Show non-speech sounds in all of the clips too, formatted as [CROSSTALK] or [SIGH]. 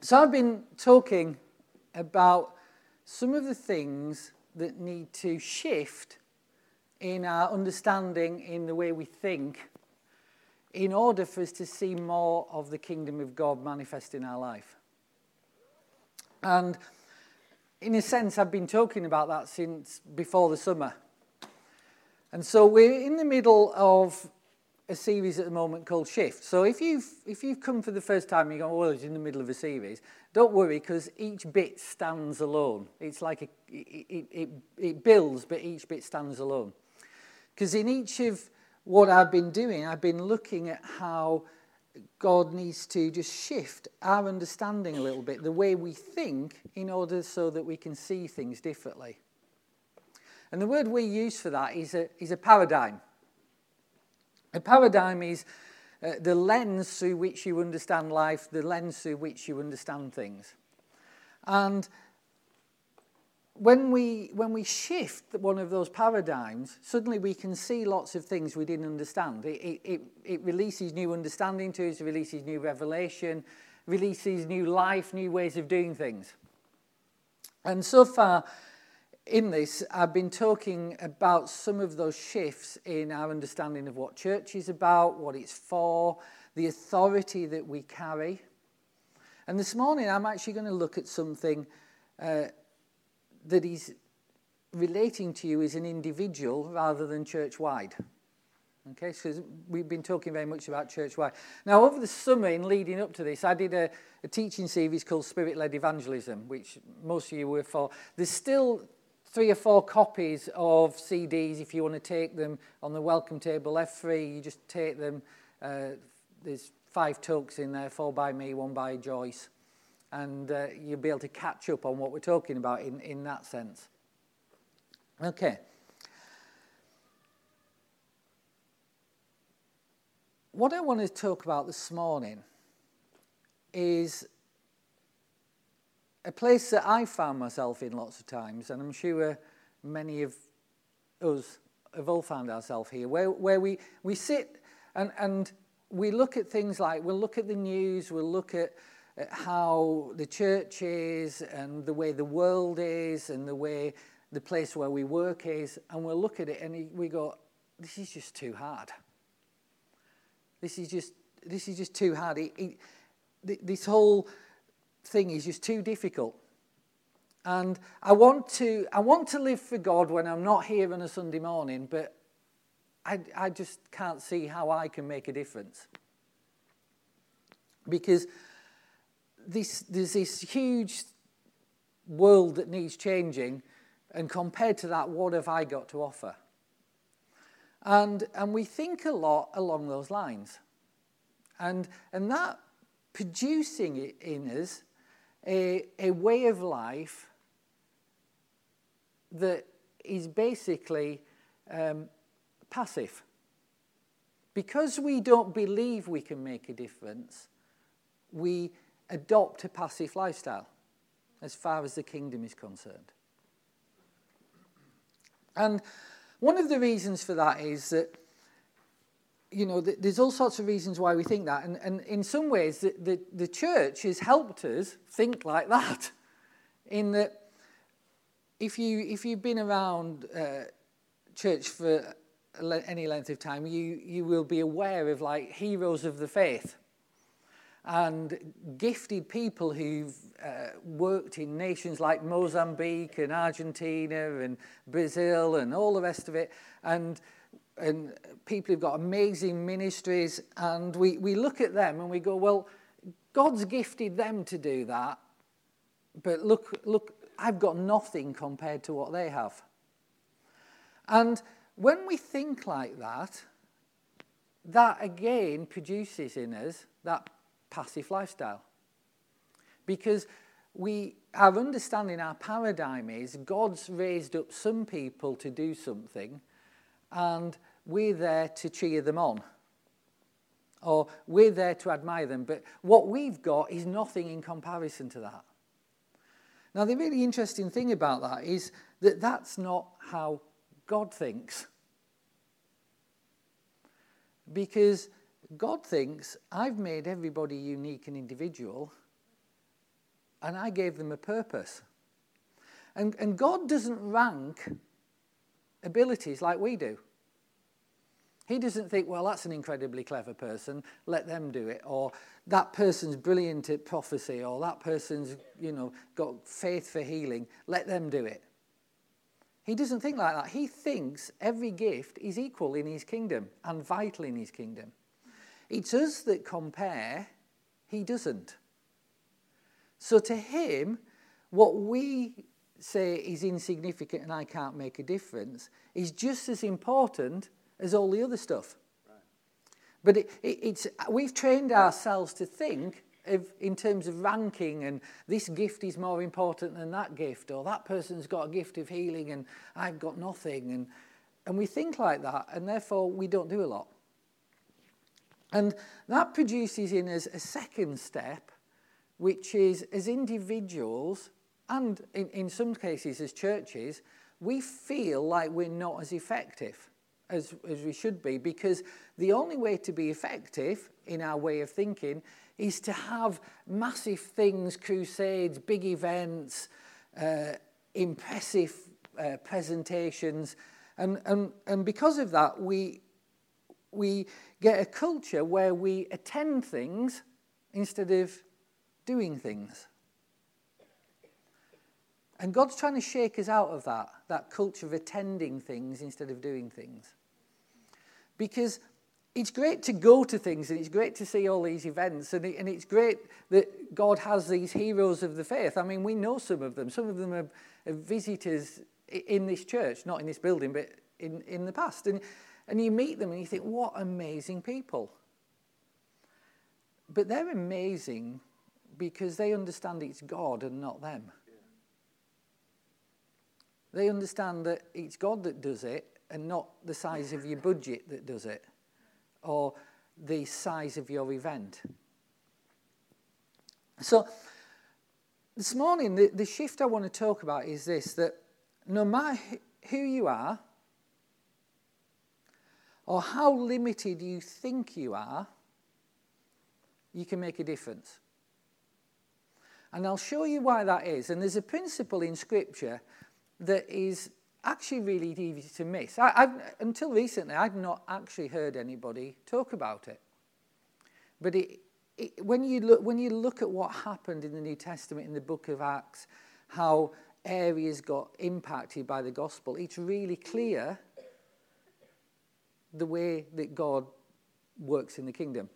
So I've been talking about some of the things that need to shift in our understanding, in the way we think, in order for us to see more of the kingdom of God manifest in our life. And in a sense, I've been talking about that since before the summer. And so we're in the middle of a series at the moment called Shift. So if you've, if you've come for the first time you go, oh, well, it's in the middle of a series, don't worry because each bit stands alone. It's like a, it, it, it builds, but each bit stands alone. Because in each of what I've been doing, I've been looking at how God needs to just shift our understanding a little bit, the way we think, in order so that we can see things differently. And the word we use for that is a, is a paradigm. A paradigm is uh, the lens through which you understand life, the lens through which you understand things. And when we, when we shift one of those paradigms, suddenly we can see lots of things we didn't understand. It, it, it releases new understanding to us, releases new revelation, releases new life, new ways of doing things. And so far, in this, I've been talking about some of those shifts in our understanding of what church is about, what it's for, the authority that we carry. And this morning, I'm actually going to look at something uh, that is relating to you as an individual rather than church wide. Okay, so we've been talking very much about church wide. Now, over the summer, in leading up to this, I did a, a teaching series called Spirit Led Evangelism, which most of you were for. There's still three or four copies of CDs if you want to take them on the welcome table. F3. You just take them. Uh, there's five talks in there, four by me, one by Joyce. And uh, you'll be able to catch up on what we're talking about in, in that sense. Okay. What I want to talk about this morning is a place that I found myself in lots of times, and I'm sure many of us have all found ourselves here, where, where we, we sit and, and we look at things like we'll look at the news, we'll look at, at how the church is, and the way the world is, and the way the place where we work is, and we'll look at it and we go, this is just too hard. This is just, this is just too hard. It, it, this whole thing is just too difficult. And I want to, I want to live for God when I'm not here on a Sunday morning, but I, I just can't see how I can make a difference. Because this, there's this huge world that needs changing, and compared to that, what have I got to offer? And, and we think a lot along those lines. And, and that producing it in us a, a way of life that is basically um, passive. Because we don't believe we can make a difference, we adopt a passive lifestyle as far as the kingdom is concerned. And one of the reasons for that is that you know, there's all sorts of reasons why we think that. And, and in some ways, the, the, the church has helped us think like that. [LAUGHS] In that, if, you, if you've been around uh, church for any length of time, you, you will be aware of like heroes of the faith and gifted people who've uh, worked in nations like Mozambique and Argentina and Brazil and all the rest of it. And and people who've got amazing ministries, and we, we look at them and we go, well, God's gifted them to do that, but look, look, I've got nothing compared to what they have. And when we think like that, that again produces in us that passive lifestyle. Because we, our understanding, our paradigm is God's raised up some people to do something, and we're there to cheer them on or we're there to admire them. But what we've got is nothing in comparison to that. Now, the really interesting thing about that is that that's not how God thinks. Because God thinks, I've made everybody unique and individual, and I gave them a purpose. And, and God doesn't rank abilities like we do. He doesn't think, well, that's an incredibly clever person, let them do it. Or that person's brilliant at prophecy, or that person's, you know, got faith for healing, let them do it. He doesn't think like that. He thinks every gift is equal in his kingdom and vital in his kingdom. It's us that compare, he doesn't. So to him, what we say is insignificant and I can't make a difference is just as important as all the other stuff. But it, it, it's, we've trained ourselves to think of, in terms of ranking and this gift is more important than that gift or that person's got a gift of healing and I've got nothing. And, and we think like that and therefore we don't do a lot. And that produces in us a second step, which is as individuals and in, in some cases as churches, we feel like we're not as effective as, as we should be because the only way to be effective in our way of thinking is to have massive things, crusades, big events, uh, impressive uh, presentations. And, and, and because of that, we, we get a culture where we attend things instead of doing things. And God's trying to shake us out of that, that culture of attending things instead of doing things. Because it's great to go to things and it's great to see all these events and, it, and it's great that God has these heroes of the faith. I mean, we know some of them. Some of them are, are visitors in this church, not in this building, but in, in the past. And, and you meet them and you think, what amazing people. But they're amazing because they understand it's God and not them. They understand that it's God that does it and not the size of your budget that does it or the size of your event. So, this morning, the, the shift I want to talk about is this that no matter who you are or how limited you think you are, you can make a difference. And I'll show you why that is. And there's a principle in Scripture that is actually really easy to miss. I, I've, until recently, I'd not actually heard anybody talk about it. But it, it, when, you look, when you look at what happened in the New Testament, in the book of Acts, how areas got impacted by the gospel, it's really clear the way that God works in the kingdom.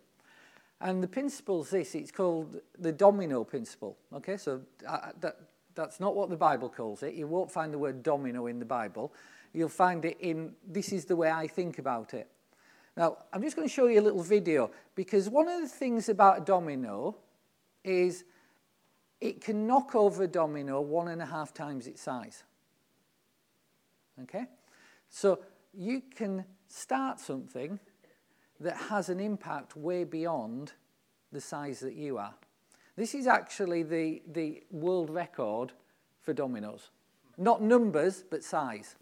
And the principle is this it's called the domino principle. Okay, so uh, that, that's not what the Bible calls it. You won't find the word domino in the Bible. You'll find it in, this is the way I think about it. Now, I'm just going to show you a little video because one of the things about a domino is it can knock over a domino one and a half times its size. Okay? So you can start something that has an impact way beyond the size that you are. This is actually the, the world record for dominoes. Not numbers, but size.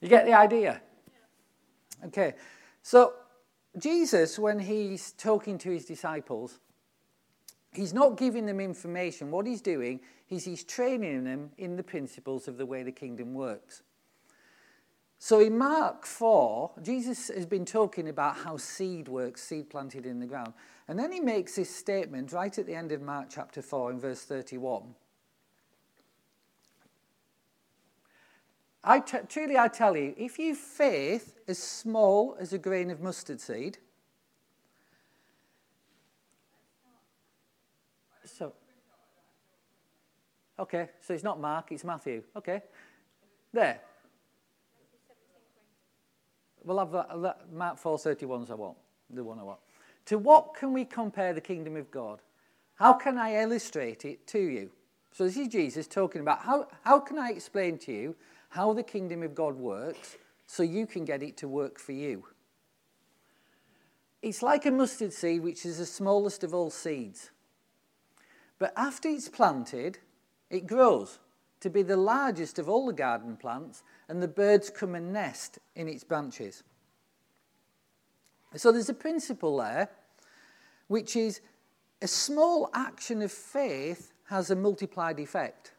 You get the idea? Okay, so Jesus, when he's talking to his disciples, he's not giving them information. What he's doing is he's training them in the principles of the way the kingdom works. So in Mark 4, Jesus has been talking about how seed works, seed planted in the ground. And then he makes this statement right at the end of Mark chapter 4 in verse 31. I t- truly I tell you, if you faith as small as a grain of mustard seed, so okay, so it's not Mark, it's Matthew. Okay, there. We'll have that, that Mark four thirty ones. I want the one I want. To what can we compare the kingdom of God? How can I illustrate it to you? So this is Jesus talking about how, how can I explain to you how the kingdom of God works so you can get it to work for you. It's like a mustard seed, which is the smallest of all seeds. But after it's planted, it grows to be the largest of all the garden plants, and the birds come and nest in its branches. So there's a principle there, which is a small action of faith has a multiplied effect.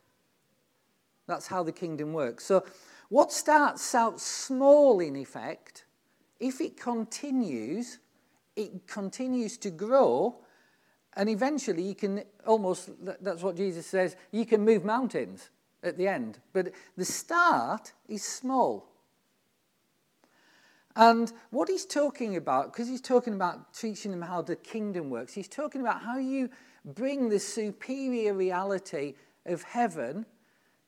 That's how the kingdom works. So, what starts out small in effect, if it continues, it continues to grow, and eventually you can almost, that's what Jesus says, you can move mountains at the end. But the start is small. And what he's talking about, because he's talking about teaching them how the kingdom works, he's talking about how you bring the superior reality of heaven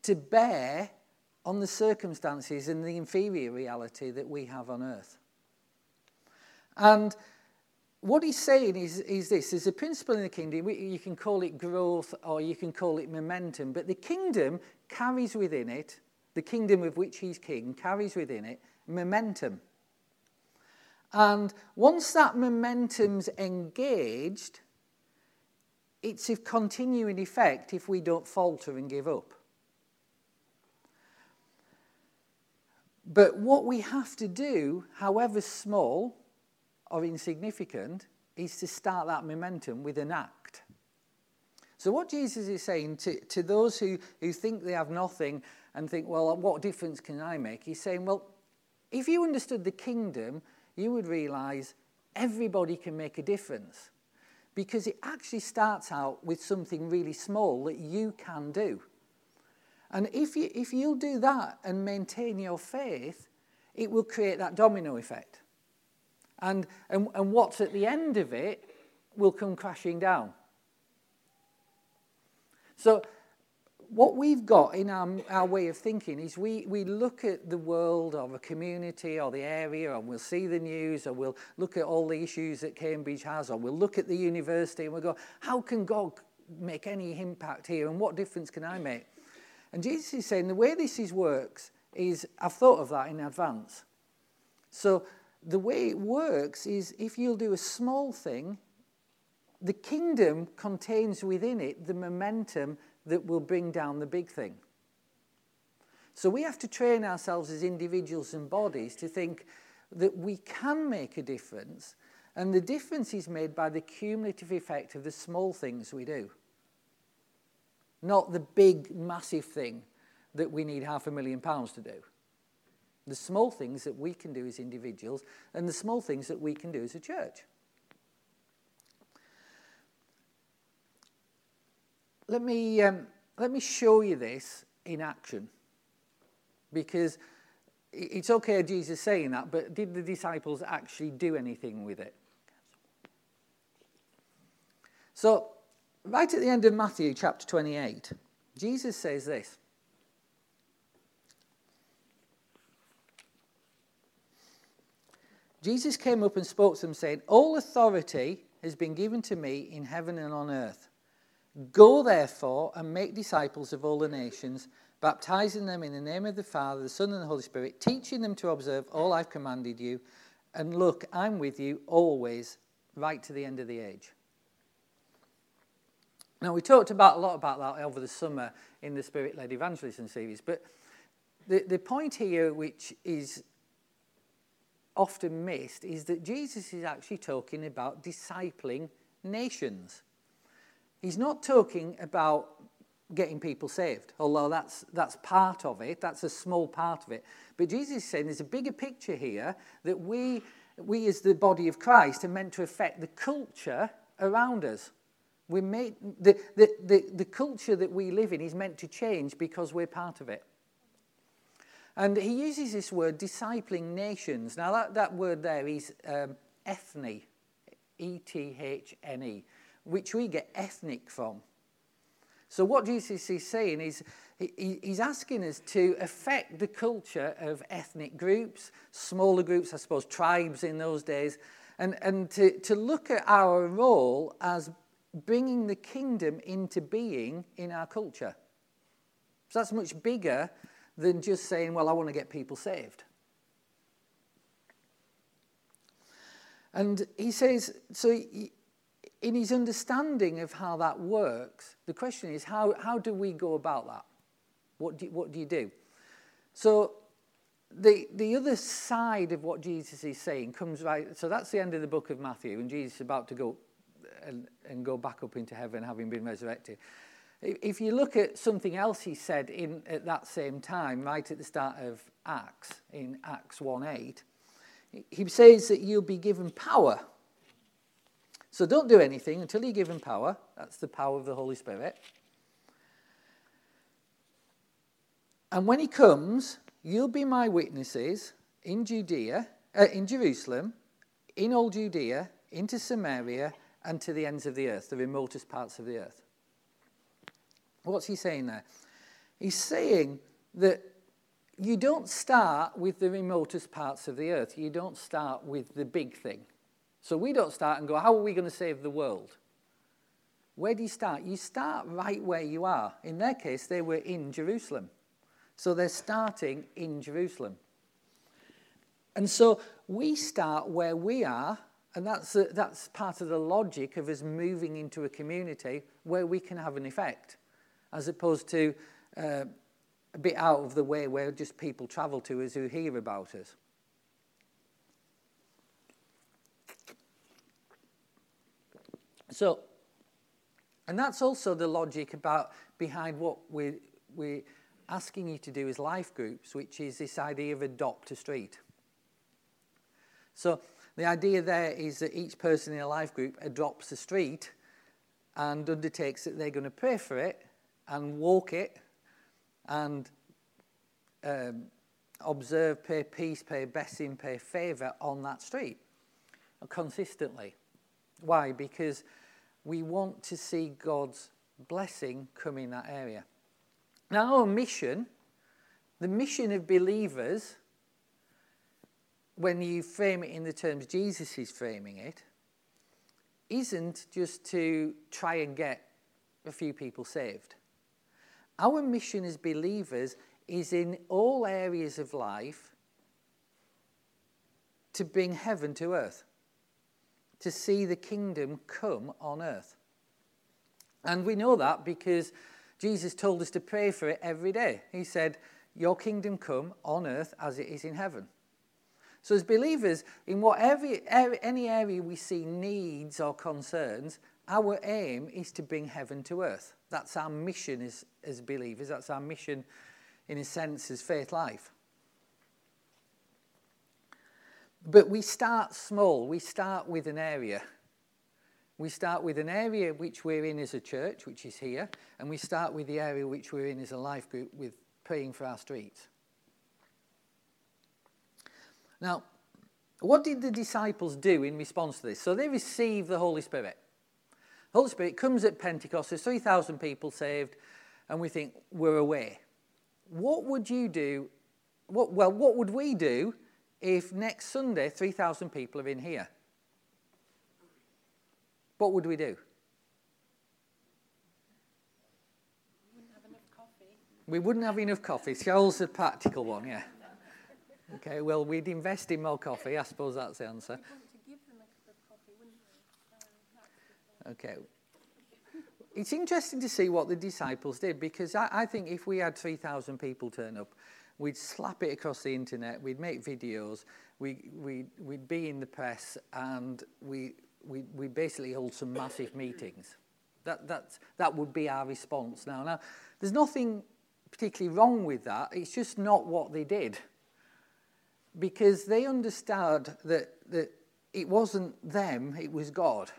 to bear on the circumstances and the inferior reality that we have on earth. And what he's saying is, is this there's a principle in the kingdom, you can call it growth or you can call it momentum, but the kingdom carries within it, the kingdom of which he's king, carries within it momentum. And once that momentum's engaged, it's of continuing effect if we don't falter and give up. But what we have to do, however small or insignificant, is to start that momentum with an act. So, what Jesus is saying to, to those who, who think they have nothing and think, well, what difference can I make? He's saying, well, if you understood the kingdom, you would realize everybody can make a difference because it actually starts out with something really small that you can do. And if, you, if you'll do that and maintain your faith, it will create that domino effect. And, and, and what's at the end of it will come crashing down. So, what we've got in our, our way of thinking is we, we look at the world or the community or the area and we'll see the news or we'll look at all the issues that Cambridge has or we'll look at the university and we'll go, how can God make any impact here and what difference can I make? And Jesus is saying the way this is works is, I've thought of that in advance. So the way it works is if you'll do a small thing the kingdom contains within it the momentum that will bring down the big thing. So we have to train ourselves as individuals and bodies to think that we can make a difference, and the difference is made by the cumulative effect of the small things we do. Not the big, massive thing that we need half a million pounds to do. The small things that we can do as individuals, and the small things that we can do as a church. let me, um, let me show you this in action. Because it's okay Jesus saying that, but did the disciples actually do anything with it? So, right at the end of Matthew chapter 28, Jesus says this. Jesus came up and spoke to them, saying, All authority has been given to me in heaven and on earth. Go therefore and make disciples of all the nations, baptizing them in the name of the Father, the Son, and the Holy Spirit, teaching them to observe all I've commanded you. And look, I'm with you always, right to the end of the age. Now, we talked about a lot about that over the summer in the Spirit led evangelism series, but the, the point here, which is often missed, is that Jesus is actually talking about discipling nations. He's not talking about getting people saved, although that's, that's part of it, that's a small part of it. But Jesus is saying there's a bigger picture here that we, we as the body of Christ are meant to affect the culture around us. We're made, the, the, the, the culture that we live in is meant to change because we're part of it. And he uses this word, discipling nations. Now, that, that word there is um, ethne, E T H N E which we get ethnic from. So, what Jesus is saying is he's asking us to affect the culture of ethnic groups, smaller groups, I suppose, tribes in those days, and, and to, to look at our role as bringing the kingdom into being in our culture. So, that's much bigger than just saying, well, I want to get people saved. And he says, so in his understanding of how that works, the question is how, how do we go about that? What do, what do you do? So the, the other side of what Jesus is saying comes right, so that's the end of the book of Matthew, and Jesus is about to go and, and go back up into heaven having been resurrected. If you look at something else he said in, at that same time, right at the start of Acts, in Acts 1.8, he says that you'll be given power. So don't do anything until you're given power. That's the power of the Holy Spirit. And when he comes, you'll be my witnesses in Judea, uh, in Jerusalem, in all Judea, into Samaria, and to the ends of the earth, the remotest parts of the earth. What's he saying there? He's saying that you don't start with the remotest parts of the earth. You don't start with the big thing. So we don't start and go, how are we going to save the world? Where do you start? You start right where you are. In their case, they were in Jerusalem. So they're starting in Jerusalem. And so we start where we are, and that's, that's part of the logic of us moving into a community where we can have an effect, as opposed to uh, a bit out of the way where just people travel to us who hear about us. So, and that's also the logic about behind what we we asking you to do as life groups, which is this idea of adopt a street. So the idea there is that each person in a life group adopts a street and undertakes that they're going to pray for it and walk it and um, observe, pay peace, pay blessing, pay favour on that street consistently. Why? Because we want to see God's blessing come in that area. Now, our mission, the mission of believers, when you frame it in the terms Jesus is framing it, isn't just to try and get a few people saved. Our mission as believers is in all areas of life to bring heaven to earth, to see the kingdom come on earth. And we know that because Jesus told us to pray for it every day. He said, Your kingdom come on earth as it is in heaven. So, as believers, in whatever any area we see needs or concerns, our aim is to bring heaven to earth. That's our mission as, as believers. That's our mission, in a sense, as faith life. But we start small. We start with an area. We start with an area which we're in as a church, which is here, and we start with the area which we're in as a life group with praying for our streets. Now, what did the disciples do in response to this? So they receive the Holy Spirit. The Holy Spirit comes at Pentecost, there's 3,000 people saved, and we think we're away. What would you do? What, well, what would we do if next Sunday 3,000 people are in here? what would we do? We wouldn't have enough coffee. Charles a practical one, yeah. Okay, well, we'd invest in more coffee. I suppose that's the answer. Okay. It's interesting to see what the disciples did because I, I think if we had 3,000 people turn up, we'd slap it across the internet, we'd make videos, we, we, we'd be in the press, and we, we, we basically hold some massive meetings. That, that, that would be our response now. Now, there's nothing particularly wrong with that. It's just not what they did. Because they understood that, that it wasn't them, it was God.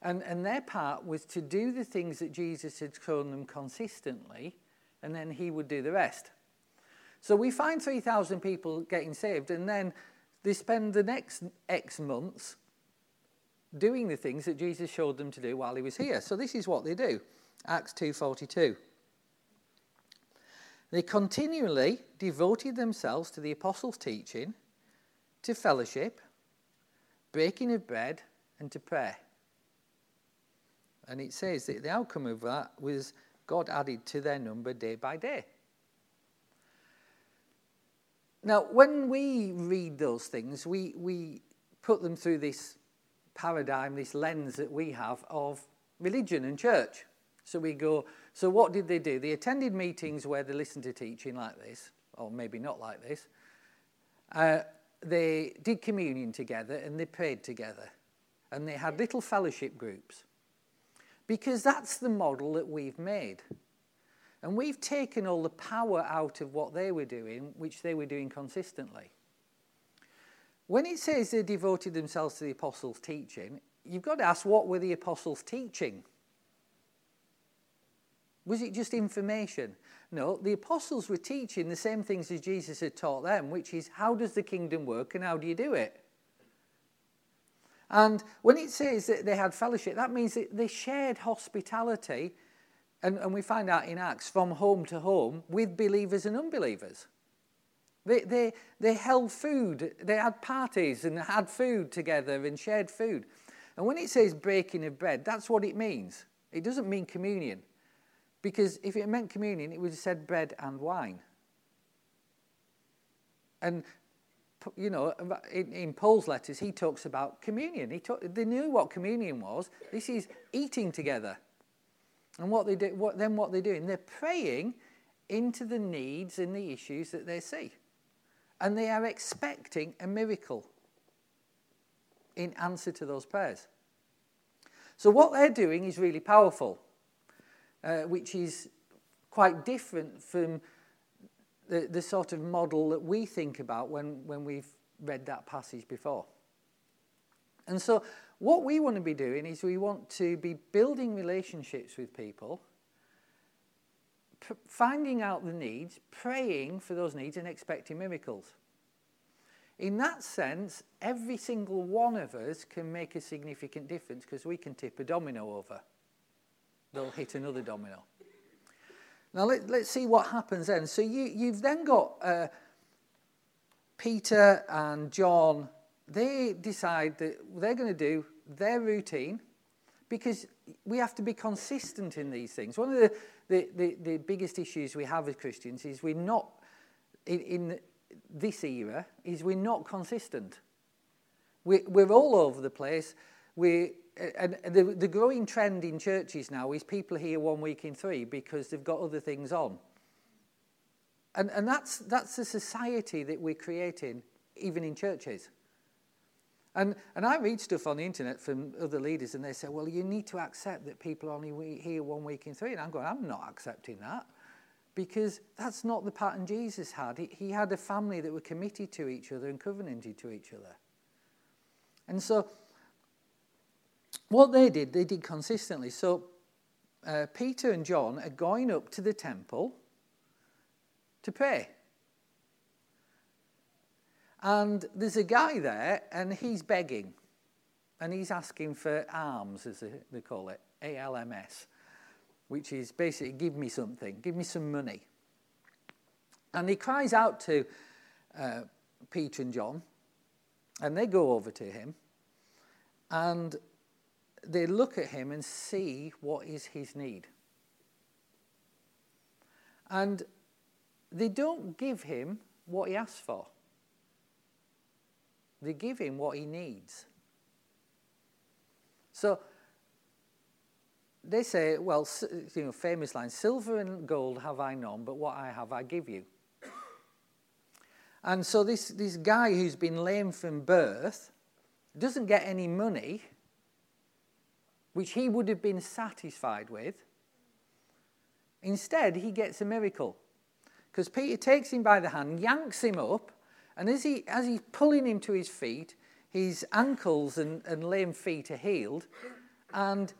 And, and their part was to do the things that Jesus had shown them consistently, and then he would do the rest. So we find 3,000 people getting saved, and then they spend the next X months doing the things that Jesus showed them to do while he was here. So this is what they do. Acts 2:42. They continually devoted themselves to the apostles' teaching, to fellowship, breaking of bread, and to prayer. And it says that the outcome of that was God added to their number day by day. Now, when we read those things, we, we put them through this paradigm, this lens that we have of religion and church. So we go, so what did they do? They attended meetings where they listened to teaching like this, or maybe not like this. Uh, they did communion together and they prayed together. And they had little fellowship groups. Because that's the model that we've made. And we've taken all the power out of what they were doing, which they were doing consistently. When it says they devoted themselves to the apostles' teaching, you've got to ask what were the apostles teaching? Was it just information? No, the apostles were teaching the same things as Jesus had taught them, which is how does the kingdom work and how do you do it? And when it says that they had fellowship, that means that they shared hospitality, and, and we find out in Acts, from home to home with believers and unbelievers. They, they, they held food, they had parties and had food together and shared food. And when it says breaking of bread, that's what it means. It doesn't mean communion. Because if it meant communion, it would have said bread and wine. And, you know, uh, in, in Paul's letters, he talks about communion. He talk, they knew what communion was. This is eating together. And what they do, what, then what they're doing, they're praying into the needs and the issues that they see. And they are expecting a miracle in answer to those prayers. So, what they're doing is really powerful uh, which is quite different from the, the sort of model that we think about when, when we've read that passage before. And so, what we want to be doing is we want to be building relationships with people, p- finding out the needs, praying for those needs, and expecting miracles. In that sense, every single one of us can make a significant difference because we can tip a domino over they'll hit another domino. Now let, us see what happens then. So you, you've then got uh, Peter and John. They decide that they're going to do their routine because we have to be consistent in these things. One of the, the, the, the biggest issues we have as Christians is we're not, in, in this era, is we're not consistent. We're, we're all over the place. We and the, the growing trend in churches now is people here one week in three because they've got other things on. And, and that's, that's the society that we're creating, even in churches. And, and I read stuff on the internet from other leaders, and they say, well, you need to accept that people are only here one week in three. And I'm going, I'm not accepting that because that's not the pattern Jesus had. He, he had a family that were committed to each other and covenanted to each other. And so what they did, they did consistently. So uh, Peter and John are going up to the temple to pray. And there's a guy there, and he's begging. And he's asking for alms, as they call it, A L M S, which is basically give me something, give me some money. And he cries out to uh, Peter and John, and they go over to him. And they look at him and see what is his need. And they don't give him what he asks for. They give him what he needs. So they say, well, you know, famous line, silver and gold have I none, but what I have I give you. And so this, this guy who's been lame from birth doesn't get any money which he would have been satisfied with. Instead, he gets a miracle. Because Peter takes him by the hand, yanks him up, and as, he, as he's pulling him to his feet, his ankles and, and lame feet are healed, and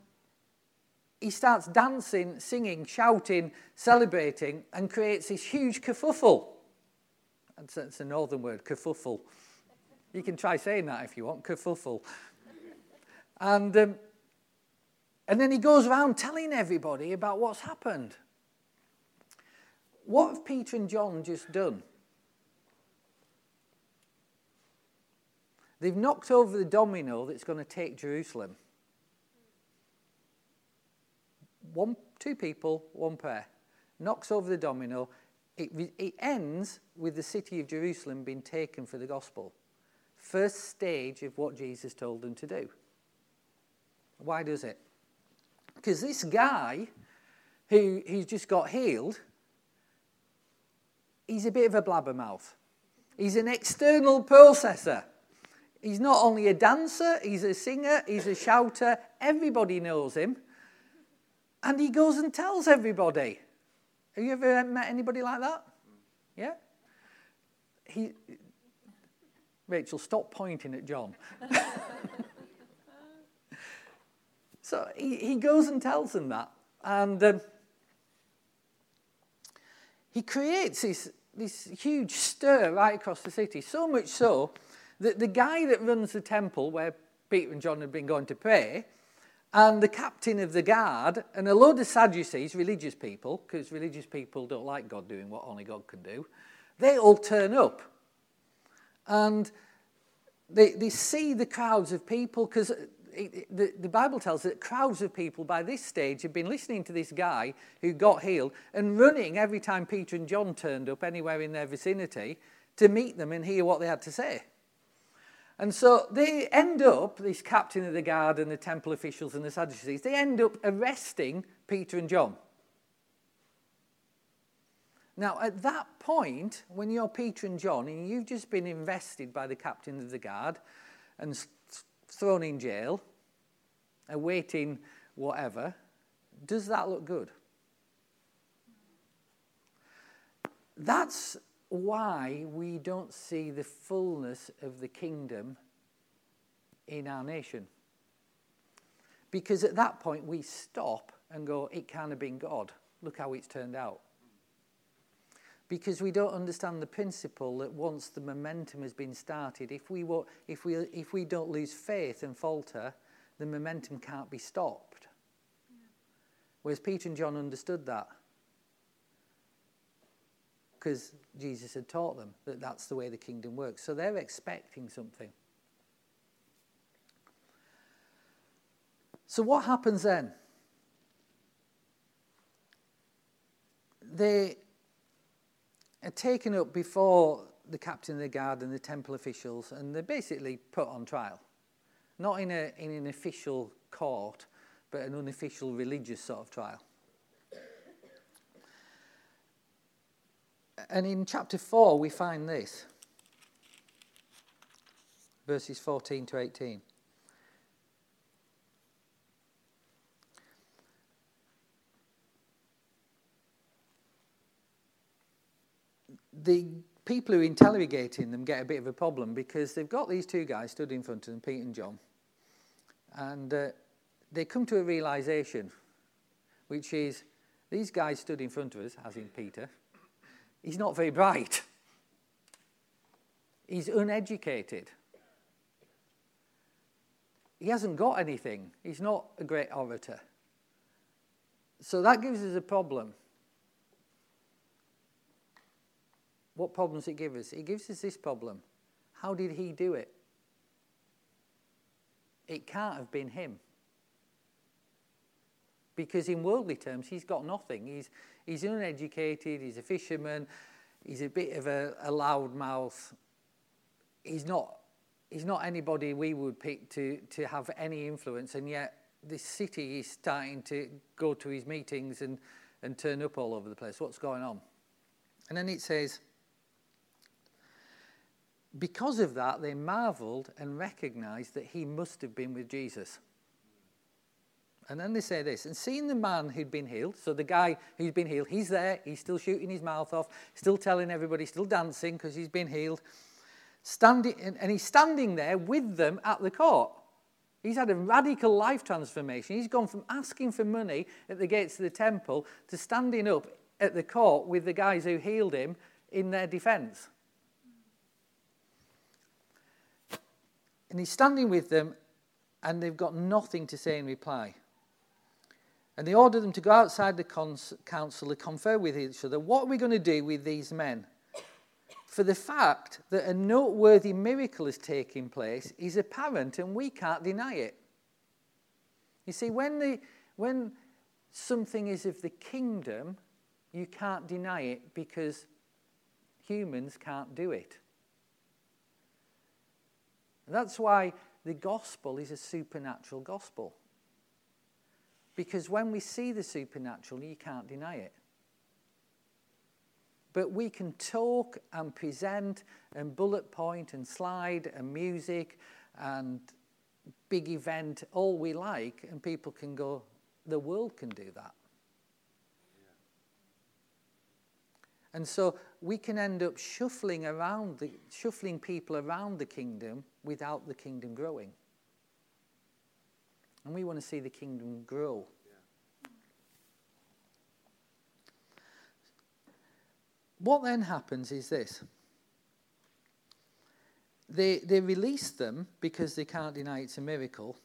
he starts dancing, singing, shouting, celebrating, and creates this huge kerfuffle. That's, that's a northern word, kerfuffle. You can try saying that if you want, kerfuffle. And um, and then he goes around telling everybody about what's happened. What have Peter and John just done? They've knocked over the domino that's going to take Jerusalem. One, two people, one pair. Knocks over the domino. It, it ends with the city of Jerusalem being taken for the gospel. First stage of what Jesus told them to do. Why does it? Because this guy who, who's just got healed, he's a bit of a blabbermouth. He's an external processor. He's not only a dancer, he's a singer, he's a shouter. Everybody knows him. And he goes and tells everybody. Have you ever met anybody like that? Yeah? He, Rachel, stop pointing at John. [LAUGHS] so he, he goes and tells them that. And um, he creates this, this huge stir right across the city, so much so that the guy that runs the temple where Peter and John had been going to pray, and the captain of the guard, and a load of Sadducees, religious people, because religious people don't like God doing what only God can do, they all turn up. And they, they see the crowds of people, because the, the Bible tells that crowds of people by this stage had been listening to this guy who got healed and running every time Peter and John turned up anywhere in their vicinity to meet them and hear what they had to say. And so they end up, this captain of the guard and the temple officials and the Sadducees, they end up arresting Peter and John. Now, at that point, when you're Peter and John and you've just been invested by the captain of the guard and thrown in jail, awaiting whatever, does that look good? That's why we don't see the fullness of the kingdom in our nation. Because at that point we stop and go, it can't have been God. Look how it's turned out. Because we don't understand the principle that once the momentum has been started, if we, if we, if we don't lose faith and falter, the momentum can't be stopped. Whereas Peter and John understood that because Jesus had taught them that that's the way the kingdom works. So they're expecting something. So what happens then? They are taken up before the captain of the guard and the temple officials, and they're basically put on trial. Not in, a, in an official court, but an unofficial religious sort of trial. And in chapter 4, we find this verses 14 to 18. The people who are interrogating them get a bit of a problem because they've got these two guys stood in front of them, Pete and John, and uh, they come to a realization, which is these guys stood in front of us, as in Peter, He's not very bright. He's uneducated. He hasn't got anything. He's not a great orator. So that gives us a problem. What problem does it give us? It gives us this problem. How did he do it? It can't have been him. Because in worldly terms, he's got nothing. He's, he's uneducated, he's a fisherman, he's a bit of a, a loud mouth. He's not, he's not anybody we would pick to, to have any influence, and yet this city is starting to go to his meetings and, and turn up all over the place. What's going on? And then it says, because of that, they marveled and recognized that he must have been with Jesus. And then they say this, and seeing the man who'd been healed, so the guy who's been healed, he's there, he's still shooting his mouth off, still telling everybody, still dancing because he's been healed, standing, and he's standing there with them at the court. He's had a radical life transformation. He's gone from asking for money at the gates of the temple to standing up at the court with the guys who healed him in their defense. And he's standing with them, and they've got nothing to say in reply. And they ordered them to go outside the council to confer with each other. What are we going to do with these men? For the fact that a noteworthy miracle is taking place is apparent and we can't deny it. You see, when, the, when something is of the kingdom, you can't deny it because humans can't do it. That's why the gospel is a supernatural gospel. Because when we see the supernatural, you can't deny it. But we can talk and present and bullet point and slide and music and big event all we like, and people can go, the world can do that. And so we can end up shuffling around the, shuffling people around the kingdom without the kingdom growing. And we want to see the kingdom grow. What then happens is this. They, they release them because they can't deny it's a miracle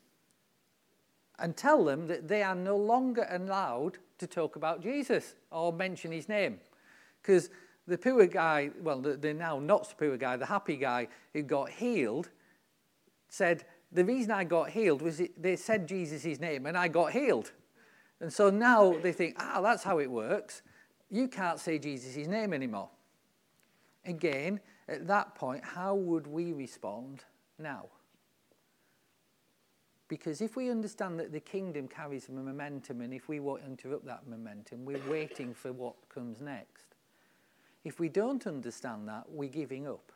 and tell them that they are no longer allowed to talk about Jesus or mention his name. Because the poor guy, well, the, the now not so poor guy, the happy guy who got healed, said, The reason I got healed was they said Jesus' name and I got healed. And so now they think, ah, that's how it works. You can't say Jesus' name anymore. Again, at that point, how would we respond now? Because if we understand that the kingdom carries momentum, and if we won't interrupt that momentum, we're waiting for what comes next. If we don't understand that, we're giving up.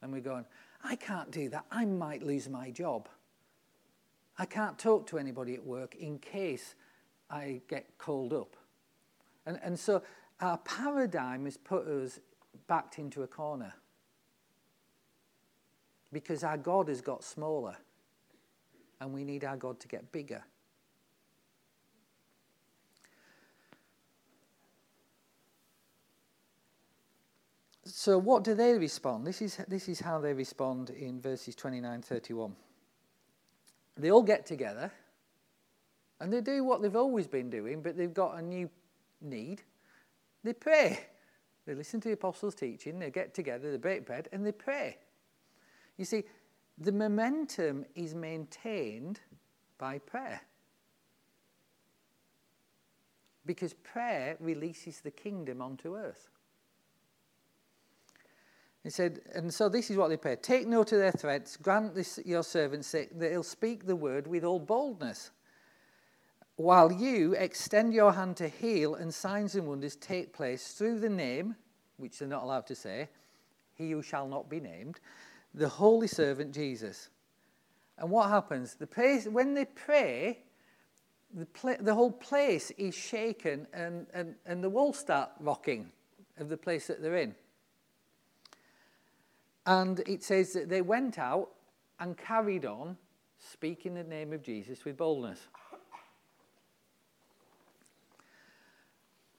And we're going, I can't do that. I might lose my job. I can't talk to anybody at work in case I get called up. And, and so our paradigm has put us backed into a corner because our God has got smaller and we need our God to get bigger. So, what do they respond? This is, this is how they respond in verses 29 31. They all get together and they do what they've always been doing, but they've got a new need. They pray. They listen to the apostles' teaching, they get together, they break bread, and they pray. You see, the momentum is maintained by prayer. Because prayer releases the kingdom onto earth. He said, and so this is what they pray Take note of their threats, grant this your servants that they'll speak the word with all boldness. While you extend your hand to heal, and signs and wonders take place through the name, which they're not allowed to say, he who shall not be named, the holy servant Jesus. And what happens? The place, when they pray, the, the whole place is shaken and, and, and the walls start rocking of the place that they're in. And it says that they went out and carried on speaking the name of Jesus with boldness.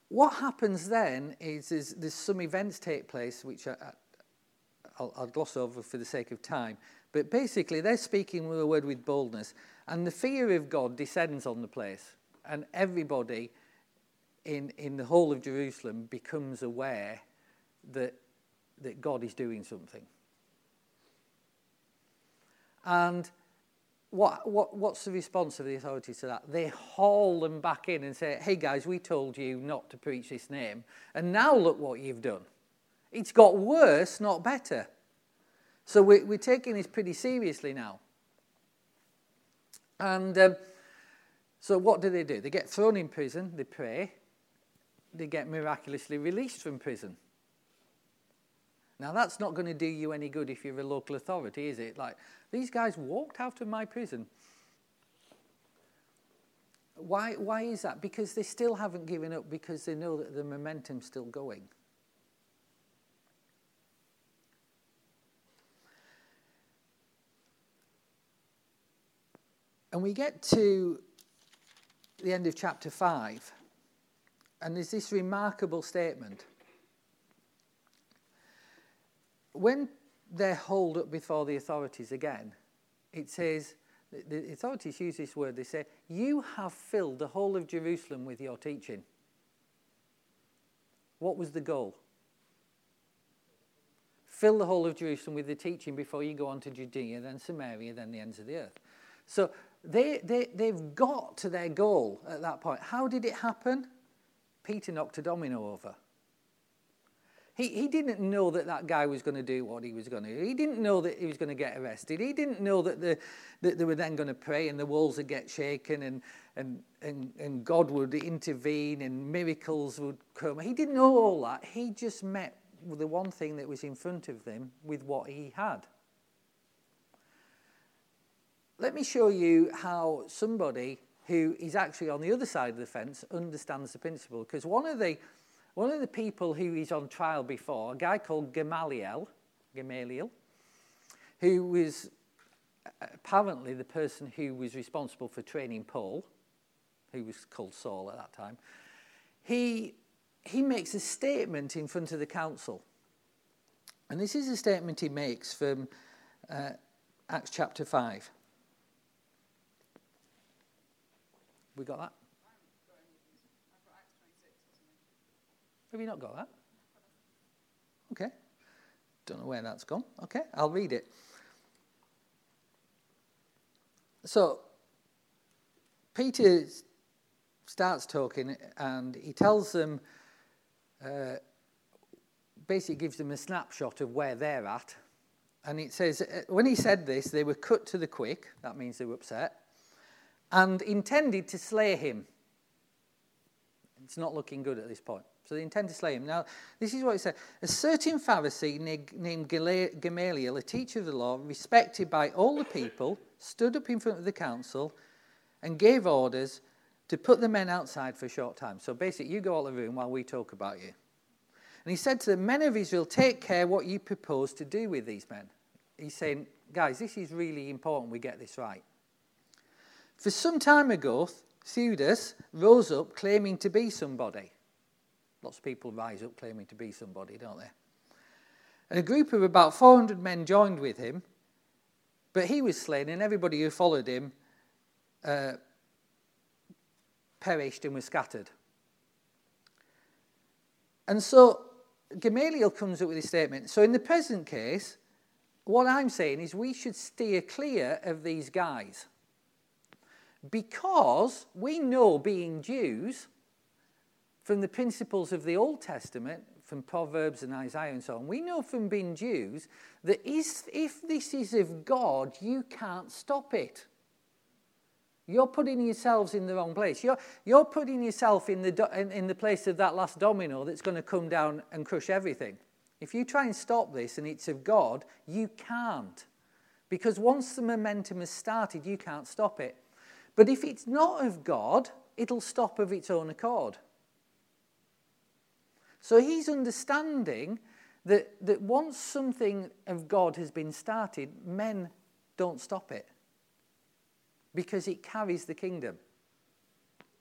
What happens then is, is there's some events take place, which I, I'll, I'll gloss over for the sake of time. But basically, they're speaking the word with boldness, and the fear of God descends on the place, and everybody in, in the whole of Jerusalem becomes aware that, that God is doing something. And what, what, what's the response of the authorities to that? They haul them back in and say, hey guys, we told you not to preach this name, and now look what you've done. It's got worse, not better. So we're, we're taking this pretty seriously now. And um, so what do they do? They get thrown in prison, they pray, they get miraculously released from prison. Now, that's not going to do you any good if you're a local authority, is it? Like, these guys walked out of my prison. Why, why is that? Because they still haven't given up because they know that the momentum's still going. And we get to the end of chapter 5, and there's this remarkable statement. When they're hauled up before the authorities again, it says, the authorities use this word, they say, You have filled the whole of Jerusalem with your teaching. What was the goal? Fill the whole of Jerusalem with the teaching before you go on to Judea, then Samaria, then the ends of the earth. So they, they, they've got to their goal at that point. How did it happen? Peter knocked a domino over. He, he didn't know that that guy was going to do what he was going to do. He didn't know that he was going to get arrested. He didn't know that, the, that they were then going to pray and the walls would get shaken and, and, and, and God would intervene and miracles would come. He didn't know all that. He just met the one thing that was in front of them with what he had. Let me show you how somebody who is actually on the other side of the fence understands the principle. Because one of the one of the people who is on trial before, a guy called Gamaliel, Gamaliel, who was apparently the person who was responsible for training Paul, who was called Saul at that time, he, he makes a statement in front of the council. And this is a statement he makes from uh, Acts chapter 5. We got that? Have you not got that? Okay. Don't know where that's gone. Okay, I'll read it. So, Peter starts talking and he tells them, uh, basically gives them a snapshot of where they're at. And it says, uh, when he said this, they were cut to the quick, that means they were upset, and intended to slay him. It's not looking good at this point. So they intend to slay him. Now, this is what it says. A certain Pharisee named Gamaliel, a teacher of the law, respected by all the people, stood up in front of the council and gave orders to put the men outside for a short time. So basically, you go out of the room while we talk about you. And he said to the men of Israel, take care what you propose to do with these men. He's saying, guys, this is really important we get this right. For some time ago, Theudas rose up claiming to be somebody. Lots of people rise up claiming to be somebody, don't they? And a group of about 400 men joined with him, but he was slain, and everybody who followed him uh, perished and was scattered. And so Gamaliel comes up with this statement. So, in the present case, what I'm saying is we should steer clear of these guys. Because we know, being Jews, from the principles of the Old Testament, from Proverbs and Isaiah and so on, we know from being Jews that is, if this is of God, you can't stop it. You're putting yourselves in the wrong place. You're, you're putting yourself in the, in, in the place of that last domino that's going to come down and crush everything. If you try and stop this and it's of God, you can't. Because once the momentum has started, you can't stop it. But if it's not of God, it'll stop of its own accord. So he's understanding that, that once something of God has been started, men don't stop it because it carries the kingdom.